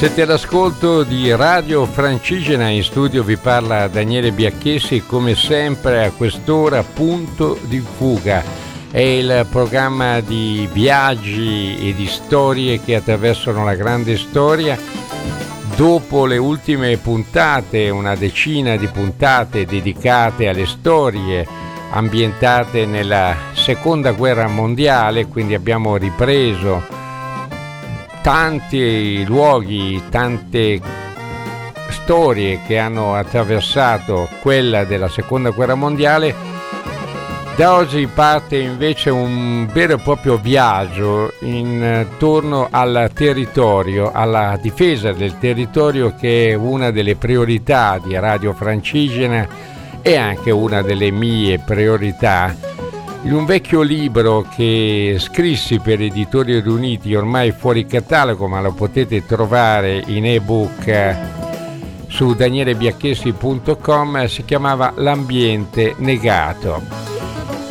Siete all'ascolto di Radio Francigena, in studio vi parla Daniele Biacchessi, come sempre a quest'ora punto di fuga. È il programma di viaggi e di storie che attraversano la grande storia. Dopo le ultime puntate, una decina di puntate dedicate alle storie ambientate nella seconda guerra mondiale, quindi abbiamo ripreso tanti luoghi, tante storie che hanno attraversato quella della seconda guerra mondiale, da oggi parte invece un vero e proprio viaggio intorno al territorio, alla difesa del territorio che è una delle priorità di Radio Francigena e anche una delle mie priorità in un vecchio libro che scrissi per Editori Riuniti, ormai fuori catalogo, ma lo potete trovare in ebook eh, su danielebiacchessi.com, si chiamava L'ambiente negato.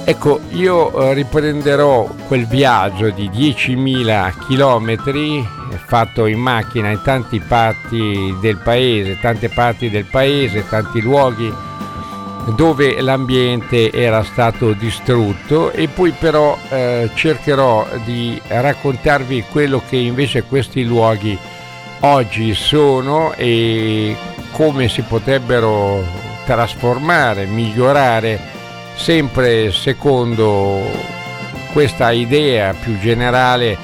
Ecco, io eh, riprenderò quel viaggio di 10.000 km fatto in macchina in tanti parti del paese, tante parti del paese, tanti luoghi dove l'ambiente era stato distrutto e poi però eh, cercherò di raccontarvi quello che invece questi luoghi oggi sono e come si potrebbero trasformare, migliorare sempre secondo questa idea più generale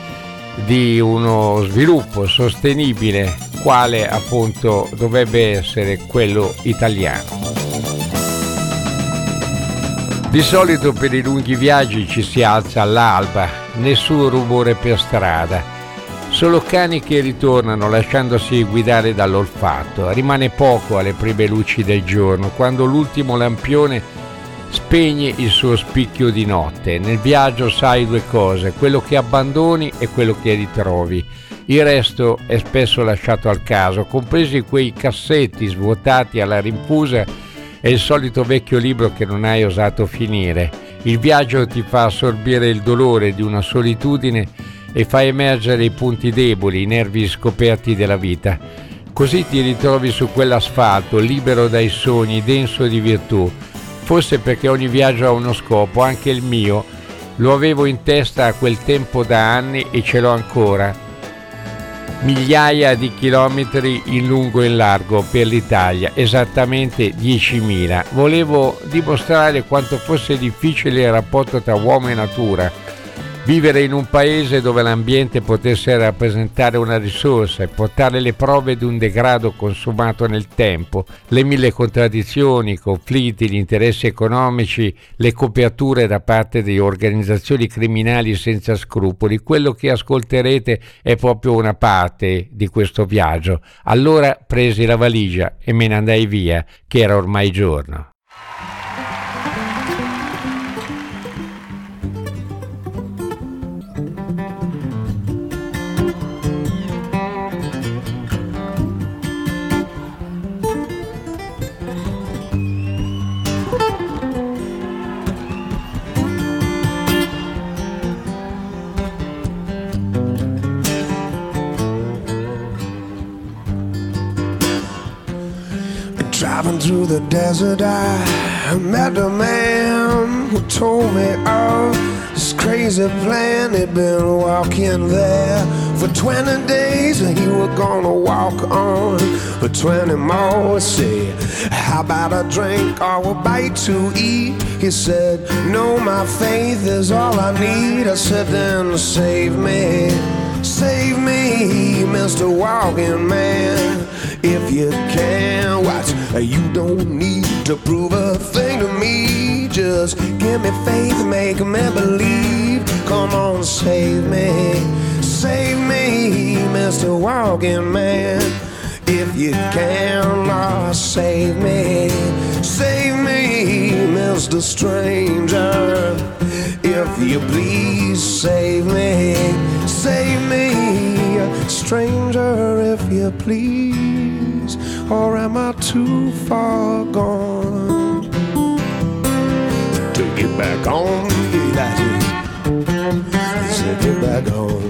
di uno sviluppo sostenibile quale appunto dovrebbe essere quello italiano. Di solito per i lunghi viaggi ci si alza all'alba, nessun rumore per strada, solo cani che ritornano lasciandosi guidare dall'olfatto. Rimane poco alle prime luci del giorno, quando l'ultimo lampione spegne il suo spicchio di notte. Nel viaggio sai due cose, quello che abbandoni e quello che ritrovi. Il resto è spesso lasciato al caso, compresi quei cassetti svuotati alla rinfusa è il solito vecchio libro che non hai osato finire. Il viaggio ti fa assorbire il dolore di una solitudine e fa emergere i punti deboli, i nervi scoperti della vita. Così ti ritrovi su quell'asfalto, libero dai sogni, denso di virtù. Forse perché ogni viaggio ha uno scopo, anche il mio. Lo avevo in testa a quel tempo da anni e ce l'ho ancora migliaia di chilometri in lungo e in largo per l'Italia, esattamente 10.000. Volevo dimostrare quanto fosse difficile il rapporto tra uomo e natura Vivere in un paese dove l'ambiente potesse rappresentare una risorsa e portare le prove di un degrado consumato nel tempo, le mille contraddizioni, i conflitti, gli interessi economici, le coperture da parte di organizzazioni criminali senza scrupoli, quello che ascolterete è proprio una parte di questo viaggio. Allora presi la valigia e me ne andai via, che era ormai giorno. The desert, I met a man who told me of this crazy plan. He'd been walking there for 20 days, and he was gonna walk on for 20 more. Say, how about a drink or a bite to eat? He said, No, my faith is all I need. I said, Then save me, save me, Mr. Walking Man. If you can, watch, you don't need to prove a thing to me. Just give me faith, make me believe. Come on, save me, save me, Mr. Walking Man. If you can, oh, save me, save me, Mr. Stranger. If you please save me, save me, stranger, if you please or am I too far gone to get back on? Yeah, to get back on.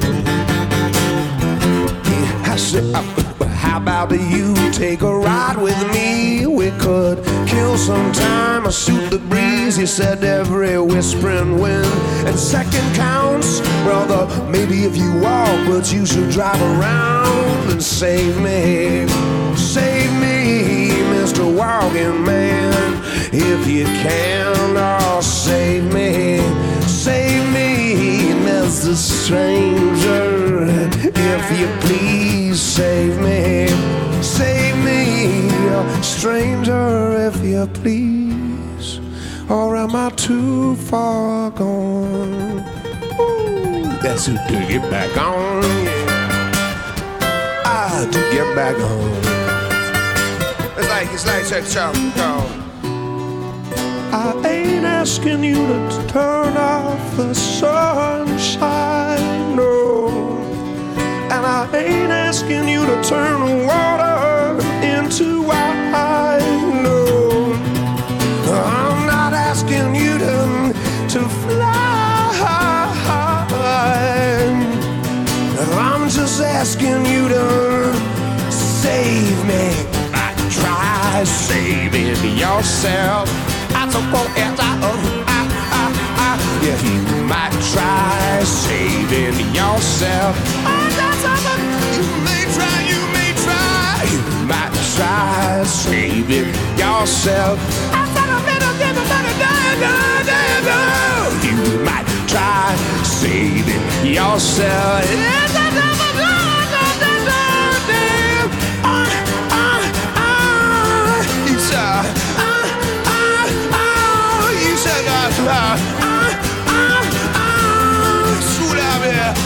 I said, uh, I, How about you take a ride with me? We could kill some time or shoot the breeze. You said every whispering wind and second counts. Brother, maybe if you walk, but you should drive around and save me. You can, oh, save me. Save me, Mr. Stranger. If you please save me. Save me, stranger, if you please. Or am I too far gone? Ooh, that's who to get back on. Ah, to get back on. It's like, it's like, check, check, go. Asking you to turn off the sunshine, no. And I ain't asking you to turn water into wine, no. I'm not asking you to, to fly. I'm just asking you to save me. I try saving yourself so forever. Oh, ah, ah, ah. Yeah, you might try saving yourself. Oh, you may try, you may try. You might try saving yourself. You might try saving yourself. Yeah, that's yeah. la, ah, ah.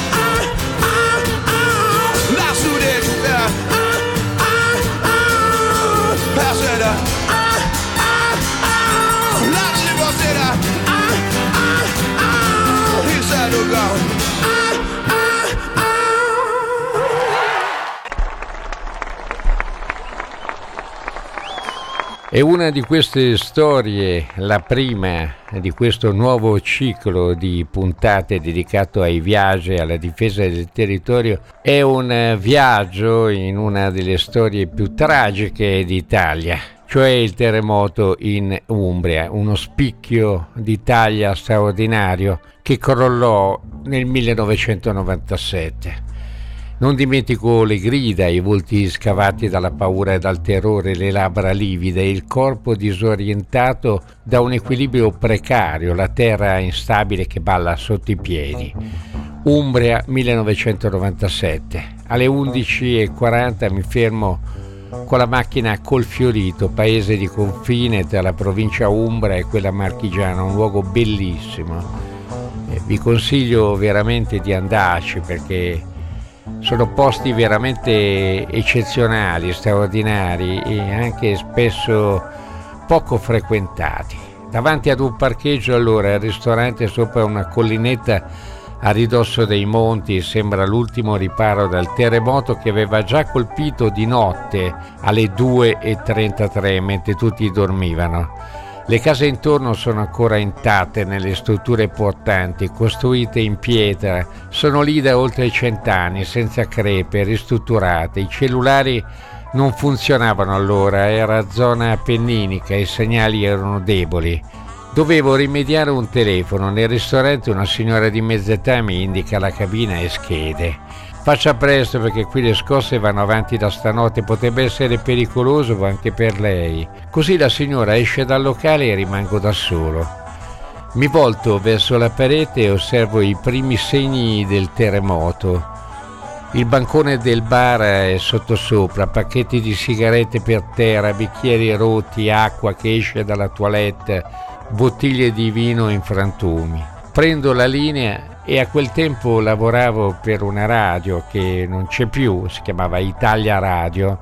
E una di queste storie, la prima di questo nuovo ciclo di puntate dedicato ai viaggi e alla difesa del territorio, è un viaggio in una delle storie più tragiche d'Italia, cioè il terremoto in Umbria, uno spicchio d'Italia straordinario che crollò nel 1997. Non dimentico le grida, i volti scavati dalla paura e dal terrore, le labbra livide, il corpo disorientato da un equilibrio precario, la terra instabile che balla sotto i piedi. Umbria 1997. Alle 11.40 mi fermo con la macchina a Colfiorito, paese di confine tra la provincia Umbra e quella marchigiana, un luogo bellissimo. Eh, vi consiglio veramente di andarci perché sono posti veramente eccezionali, straordinari e anche spesso poco frequentati. Davanti ad un parcheggio allora il ristorante sopra una collinetta a ridosso dei monti sembra l'ultimo riparo dal terremoto che aveva già colpito di notte alle 2.33 mentre tutti dormivano. Le case intorno sono ancora intatte nelle strutture portanti, costruite in pietra, sono lì da oltre cent'anni, senza crepe, ristrutturate. I cellulari non funzionavano allora, era zona appenninica, i segnali erano deboli. Dovevo rimediare un telefono, nel ristorante una signora di mezza età mi indica la cabina e schede. Faccia presto perché qui le scosse vanno avanti da stanotte, potrebbe essere pericoloso anche per lei. Così la signora esce dal locale e rimango da solo. Mi volto verso la parete e osservo i primi segni del terremoto. Il bancone del bar è sottosopra, pacchetti di sigarette per terra, bicchieri rotti, acqua che esce dalla toilette, bottiglie di vino in frantumi. Prendo la linea e a quel tempo lavoravo per una radio che non c'è più, si chiamava Italia Radio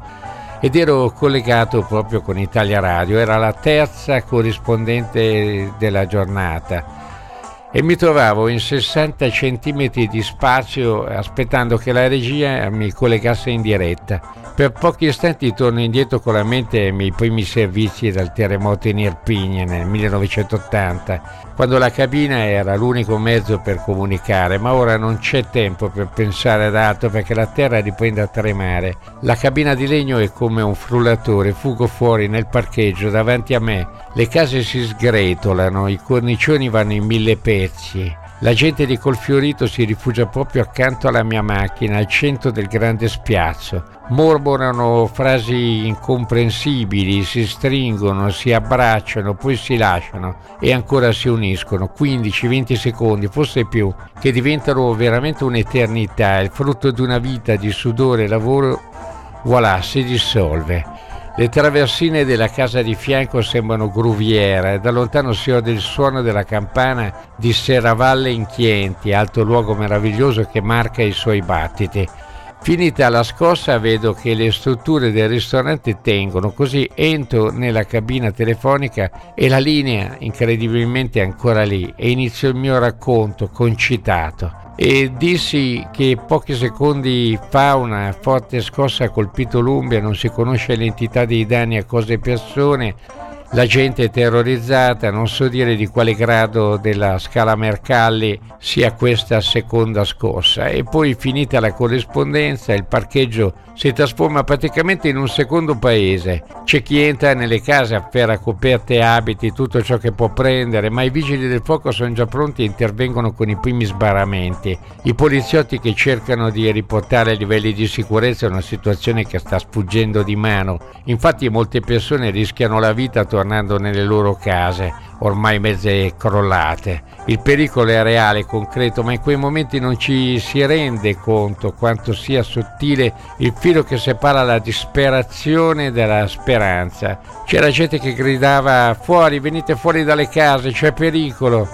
ed ero collegato proprio con Italia Radio, era la terza corrispondente della giornata. E mi trovavo in 60 cm di spazio aspettando che la regia mi collegasse in diretta. Per pochi istanti torno indietro con la mente ai miei primi servizi dal terremoto in Irpigna nel 1980 quando la cabina era l'unico mezzo per comunicare, ma ora non c'è tempo per pensare ad altro perché la terra riprende a tremare. La cabina di legno è come un frullatore, fugo fuori nel parcheggio davanti a me. Le case si sgretolano, i cornicioni vanno in mille pezzi. La gente di Colfiorito si rifugia proprio accanto alla mia macchina, al centro del grande spiazzo. Mormorano frasi incomprensibili, si stringono, si abbracciano, poi si lasciano e ancora si uniscono. 15-20 secondi, forse più, che diventano veramente un'eternità, il frutto di una vita di sudore e lavoro, voilà, si dissolve. Le traversine della casa di fianco sembrano gruviere e da lontano si ode il suono della campana di Serravalle in Chienti, alto luogo meraviglioso che marca i suoi battiti. Finita la scossa vedo che le strutture del ristorante tengono, così entro nella cabina telefonica e la linea incredibilmente è ancora lì e inizio il mio racconto concitato e dissi che pochi secondi fa una forte scossa ha colpito l'Umbria, non si conosce l'entità dei danni a cose e persone, la gente è terrorizzata, non so dire di quale grado della scala Mercalli sia questa seconda scossa e poi finita la corrispondenza il parcheggio si trasforma praticamente in un secondo paese. C'è chi entra nelle case, afferra coperte abiti, tutto ciò che può prendere, ma i vigili del fuoco sono già pronti e intervengono con i primi sbarramenti. I poliziotti che cercano di riportare i livelli di sicurezza è una situazione che sta sfuggendo di mano. Infatti molte persone rischiano la vita tornando nelle loro case ormai mezze crollate. Il pericolo è reale, concreto, ma in quei momenti non ci si rende conto quanto sia sottile il filo che separa la disperazione dalla speranza. C'era gente che gridava fuori, venite fuori dalle case, c'è pericolo.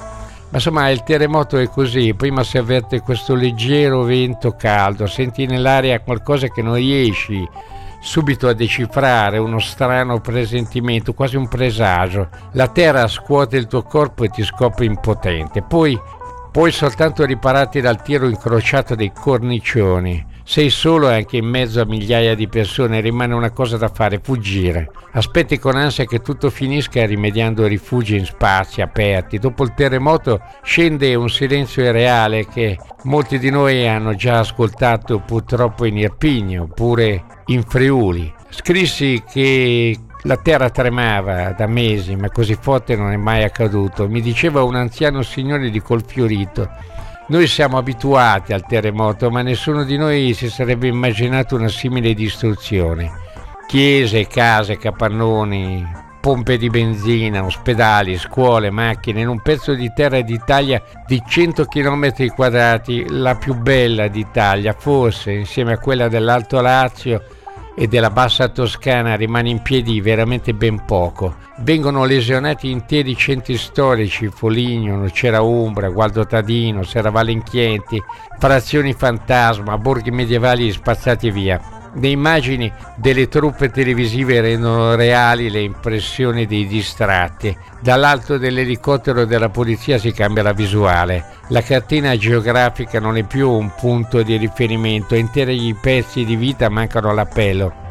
Ma insomma il terremoto è così, prima si avverte questo leggero vento caldo, senti nell'aria qualcosa che non riesci subito a decifrare uno strano presentimento, quasi un presagio. La terra scuote il tuo corpo e ti scopri impotente. Poi puoi soltanto ripararti dal tiro incrociato dei cornicioni. Sei solo e anche in mezzo a migliaia di persone rimane una cosa da fare, fuggire. Aspetti con ansia che tutto finisca rimediando rifugi in spazi aperti. Dopo il terremoto scende un silenzio irreale che molti di noi hanno già ascoltato purtroppo in Irpigno oppure in Friuli. Scrissi che la terra tremava da mesi, ma così forte non è mai accaduto. Mi diceva un anziano signore di Colfiorito. Noi siamo abituati al terremoto, ma nessuno di noi si sarebbe immaginato una simile distruzione. Chiese, case, capannoni, pompe di benzina, ospedali, scuole, macchine, in un pezzo di terra d'Italia di 100 km quadrati, la più bella d'Italia, forse insieme a quella dell'Alto Lazio e della bassa Toscana rimane in piedi veramente ben poco. Vengono lesionati interi centri storici, Foligno, Nocera Umbra, Gualdo Tadino, Serravalle Inchienti, frazioni fantasma, borghi medievali spazzati via. Le immagini delle truppe televisive rendono reali le impressioni dei distratti. Dall'alto dell'elicottero della polizia si cambia la visuale. La cartina geografica non è più un punto di riferimento, interi pezzi di vita mancano all'appello.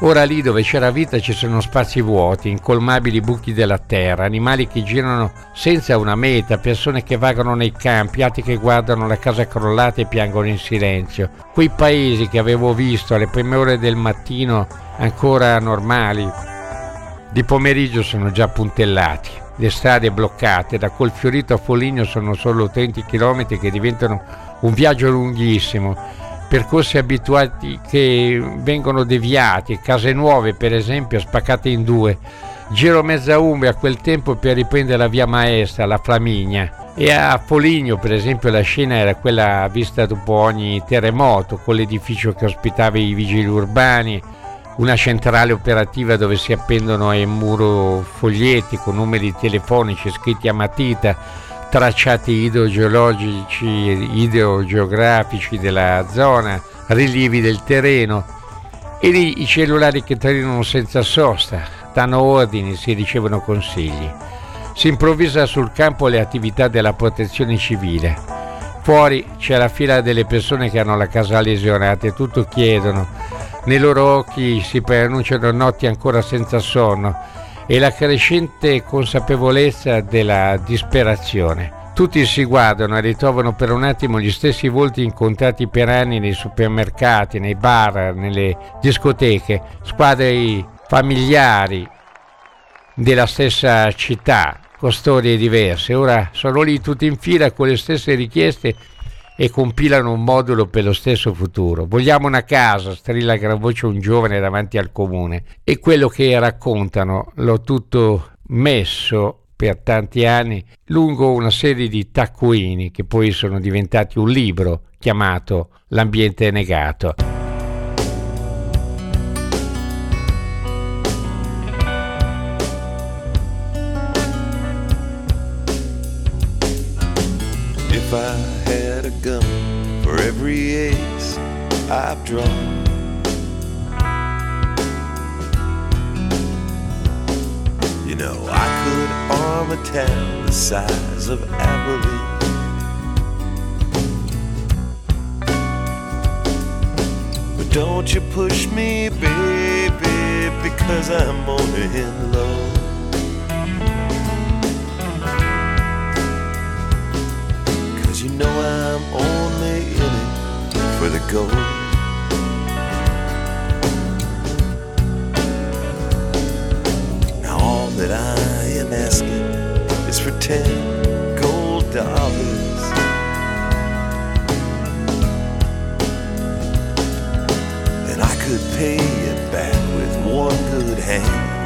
Ora lì dove c'era vita ci sono spazi vuoti, incolmabili buchi della terra, animali che girano senza una meta, persone che vagano nei campi, altri che guardano la casa crollata e piangono in silenzio. Quei paesi che avevo visto alle prime ore del mattino ancora normali, di pomeriggio sono già puntellati. Le strade bloccate, da Colfiorito a Foligno sono solo 30 km che diventano un viaggio lunghissimo percorsi abituati che vengono deviati, case nuove per esempio spaccate in due. Giro mezza Umbria a quel tempo per riprendere la via maestra, la Flaminia. E a Foligno, per esempio, la scena era quella vista dopo ogni terremoto, con l'edificio che ospitava i vigili urbani, una centrale operativa dove si appendono ai muro foglietti con numeri telefonici scritti a matita tracciati idrogeologici, idrogeografici della zona, rilievi del terreno e i cellulari che trenano senza sosta, danno ordini, si ricevono consigli. si improvvisa sul campo le attività della protezione civile. Fuori c'è la fila delle persone che hanno la casa lesionata e tutto chiedono. Nei loro occhi si preannunciano notti ancora senza sonno e la crescente consapevolezza della disperazione. Tutti si guardano e ritrovano per un attimo gli stessi volti incontrati per anni nei supermercati, nei bar, nelle discoteche, squadre familiari della stessa città, con storie diverse. Ora sono lì tutti in fila con le stesse richieste e compilano un modulo per lo stesso futuro. Vogliamo una casa, strilla a gran voce un giovane davanti al comune. E quello che raccontano l'ho tutto messo per tanti anni lungo una serie di taccuini che poi sono diventati un libro chiamato L'ambiente negato. If for every ace I've drawn You know I could arm a town the size of Abilene. But don't you push me, baby, because I'm only in love. Know I'm only in it for the gold. Now all that I am asking is for ten gold dollars. And I could pay it back with one good hand.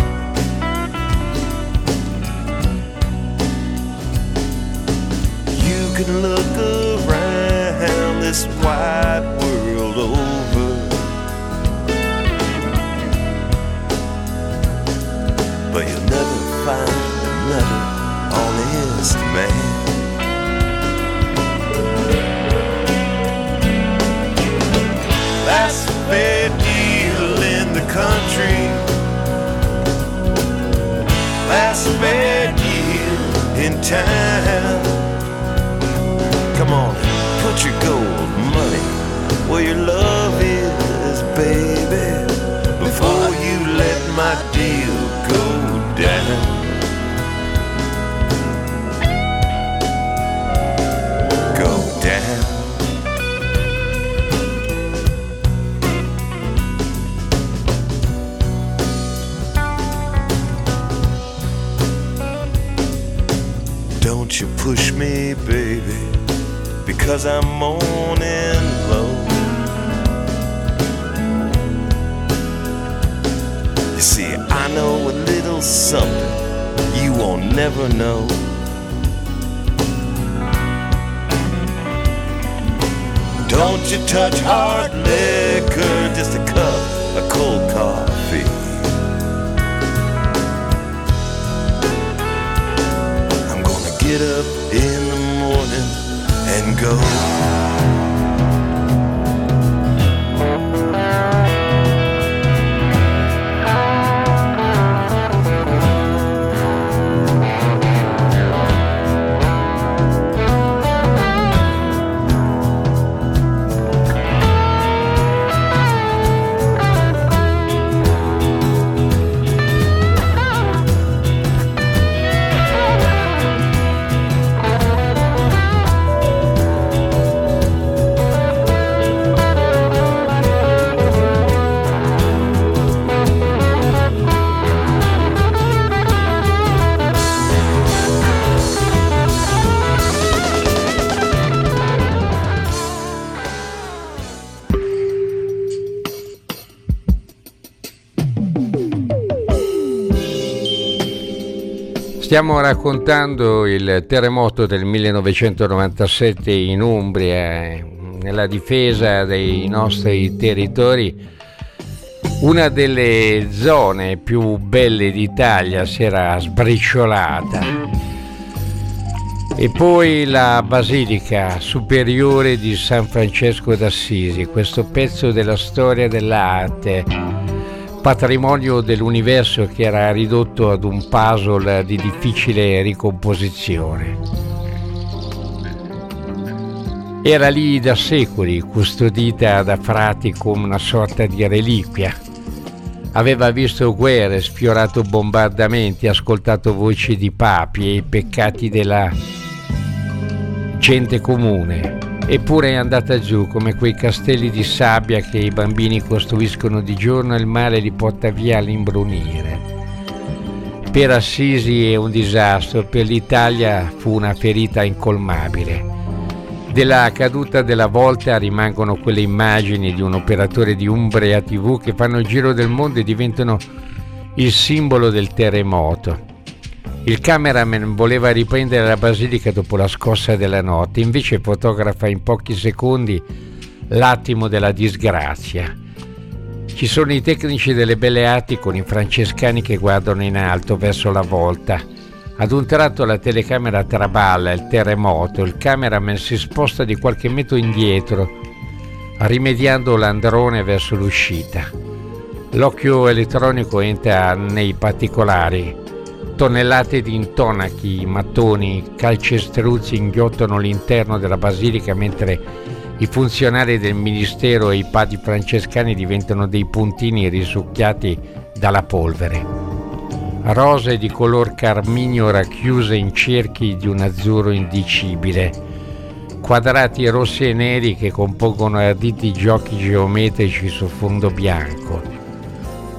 Because I'm moaning low. You see, I know a little something you won't never know. Don't you touch hard liquor, just a cup of cold coffee. I'm gonna get up go. Stiamo raccontando il terremoto del 1997 in Umbria, nella difesa dei nostri territori. Una delle zone più belle d'Italia si era sbriciolata. E poi la Basilica Superiore di San Francesco d'Assisi, questo pezzo della storia dell'arte patrimonio dell'universo che era ridotto ad un puzzle di difficile ricomposizione. Era lì da secoli, custodita da frati come una sorta di reliquia. Aveva visto guerre, sfiorato bombardamenti, ascoltato voci di papi e i peccati della gente comune Eppure è andata giù come quei castelli di sabbia che i bambini costruiscono di giorno e il mare li porta via all'imbrunire. Per Assisi è un disastro, per l'Italia fu una ferita incolmabile. Della caduta della volta rimangono quelle immagini di un operatore di Umbria TV che fanno il giro del mondo e diventano il simbolo del terremoto. Il cameraman voleva riprendere la basilica dopo la scossa della notte, invece fotografa in pochi secondi l'attimo della disgrazia. Ci sono i tecnici delle Belle Arti con i francescani che guardano in alto verso la volta. Ad un tratto la telecamera traballa, il terremoto, il cameraman si sposta di qualche metro indietro, rimediando l'androne verso l'uscita. L'occhio elettronico entra nei particolari, Tonnellate di intonachi, mattoni, calcestruzzi inghiottano l'interno della basilica mentre i funzionari del ministero e i padri francescani diventano dei puntini risucchiati dalla polvere. Rose di color carminio racchiuse in cerchi di un azzurro indicibile, quadrati rossi e neri che compongono arditi giochi geometrici su fondo bianco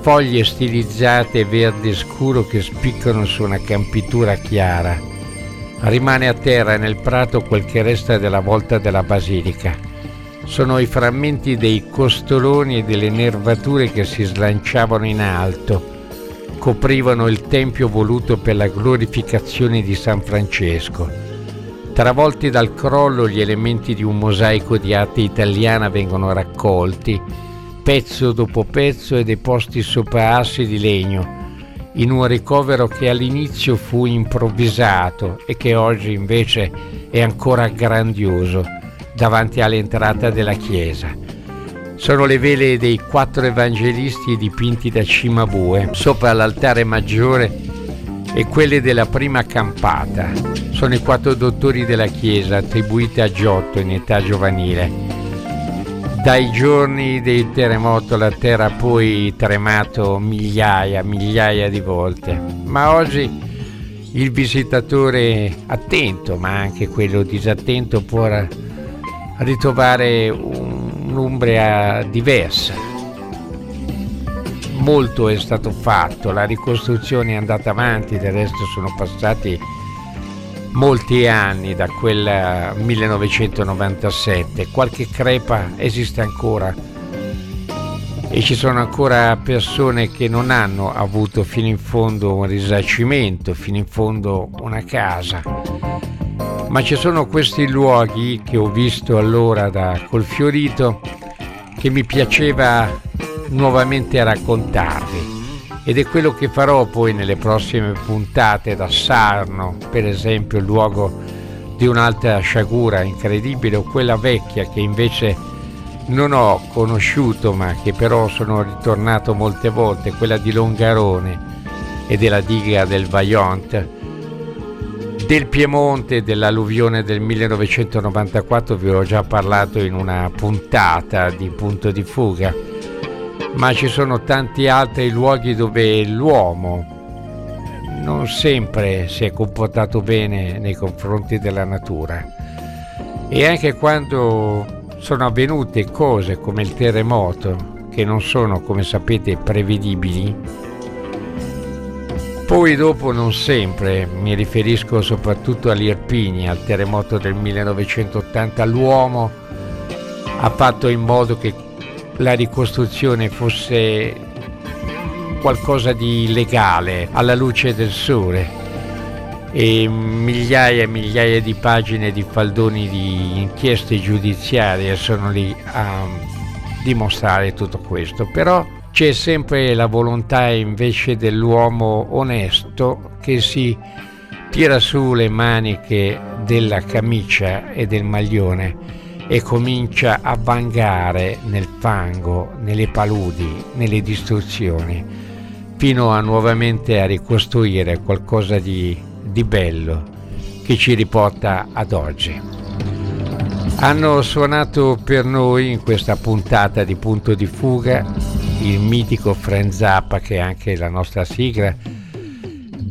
foglie stilizzate verde scuro che spiccano su una campitura chiara. Rimane a terra nel prato quel che resta della volta della basilica. Sono i frammenti dei costoloni e delle nervature che si slanciavano in alto, coprivano il tempio voluto per la glorificazione di San Francesco. Travolti dal crollo gli elementi di un mosaico di arte italiana vengono raccolti pezzo dopo pezzo e deposti sopra assi di legno, in un ricovero che all'inizio fu improvvisato e che oggi invece è ancora grandioso davanti all'entrata della chiesa. Sono le vele dei quattro evangelisti dipinti da Cimabue sopra l'altare maggiore e quelle della prima campata. Sono i quattro dottori della chiesa attribuite a Giotto in età giovanile dai giorni del terremoto la terra ha poi tremato migliaia, migliaia di volte, ma oggi il visitatore attento, ma anche quello disattento, può ritrovare un'Umbria diversa. Molto è stato fatto, la ricostruzione è andata avanti, del resto sono passati molti anni da quel 1997, qualche crepa esiste ancora. E ci sono ancora persone che non hanno avuto fino in fondo un risarcimento, fino in fondo una casa. Ma ci sono questi luoghi che ho visto allora da Colfiorito che mi piaceva nuovamente raccontarvi ed è quello che farò poi nelle prossime puntate da Sarno, per esempio il luogo di un'altra sciagura incredibile o quella vecchia che invece non ho conosciuto ma che però sono ritornato molte volte, quella di Longarone e della diga del Vaillant. Del Piemonte, dell'alluvione del 1994 vi ho già parlato in una puntata di punto di fuga ma ci sono tanti altri luoghi dove l'uomo non sempre si è comportato bene nei confronti della natura. E anche quando sono avvenute cose come il terremoto che non sono come sapete prevedibili poi dopo non sempre, mi riferisco soprattutto all'Irpini, al terremoto del 1980, l'uomo ha fatto in modo che la ricostruzione fosse qualcosa di legale alla luce del sole. E migliaia e migliaia di pagine di faldoni di inchieste giudiziarie sono lì a dimostrare tutto questo. Però c'è sempre la volontà invece dell'uomo onesto che si tira su le maniche della camicia e del maglione e comincia a vangare nel fango, nelle paludi, nelle distruzioni, fino a nuovamente a ricostruire qualcosa di, di bello che ci riporta ad oggi. Hanno suonato per noi in questa puntata di Punto di Fuga il mitico Frank Zappa che è anche la nostra sigla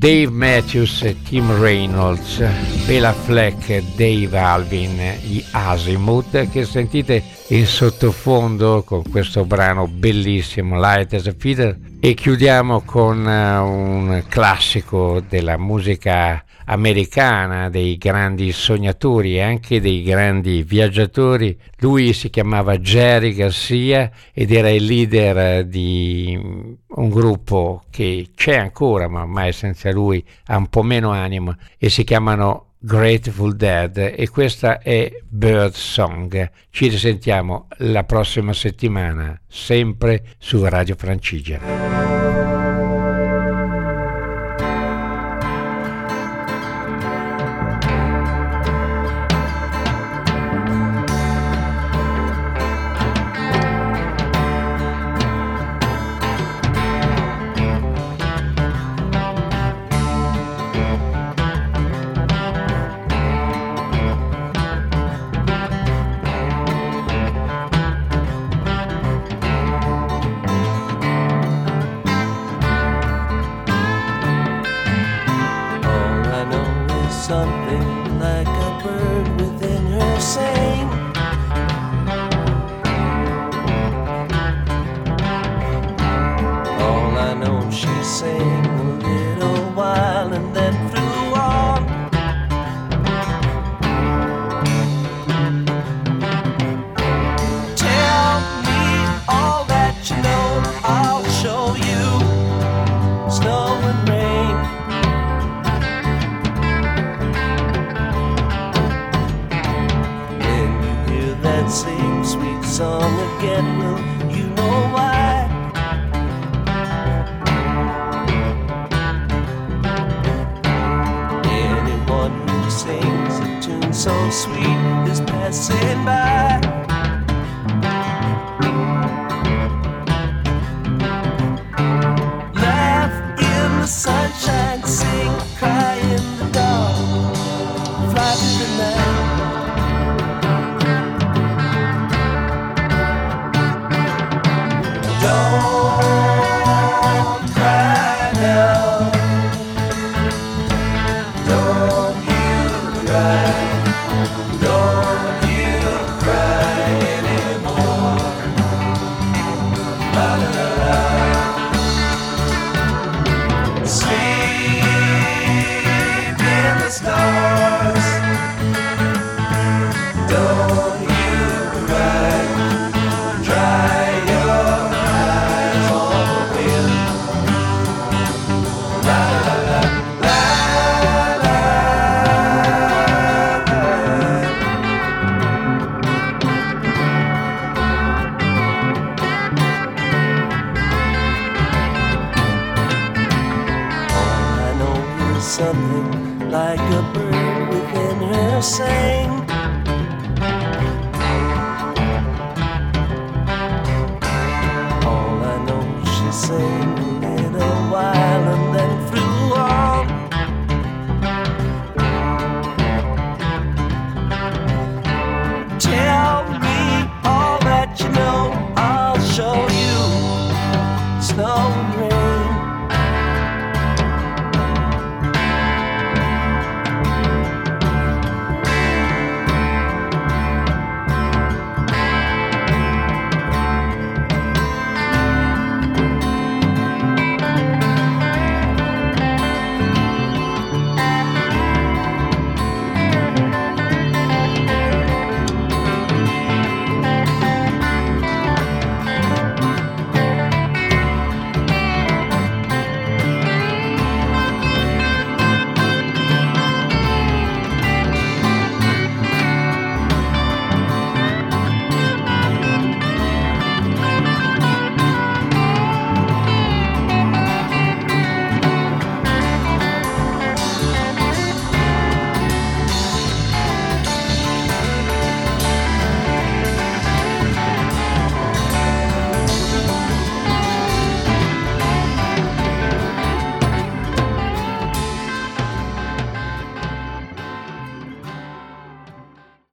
Dave Matthews, Tim Reynolds, Bela Fleck, Dave Alvin, gli Azimuth che sentite in sottofondo con questo brano bellissimo Light as a Feeder e chiudiamo con eh, un classico della musica americana, dei grandi sognatori e anche dei grandi viaggiatori. Lui si chiamava Jerry Garcia ed era il leader di un gruppo che c'è ancora, ma ormai senza lui ha un po' meno anima e si chiamano Grateful Dead e questa è Bird Song. Ci risentiamo la prossima settimana, sempre su Radio Francigena. so sweet is passing by.